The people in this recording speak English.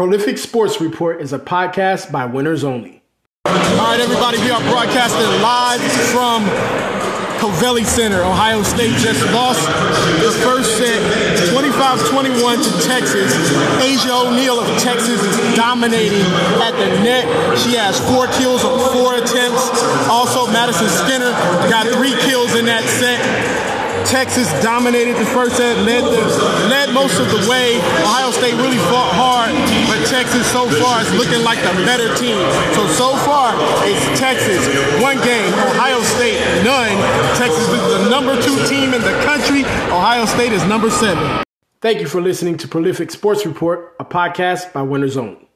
Prolific Sports Report is a podcast by Winners Only. All right, everybody, we are broadcasting live from Covelli Center. Ohio State just lost this first set 25-21 to Texas. Aisja O'Neal of Texas is dominating at the net. She has four kills on four attempts. Also, Madison Skinner got three kills in that set. Texas dominated the first set, led the, led most of the way. Ohio State really fought Texas so far is looking like the better team. So so far it's Texas one game, Ohio State none. Texas is the number two team in the country. Ohio State is number seven. Thank you for listening to Prolific Sports Report, a podcast by Winners Only.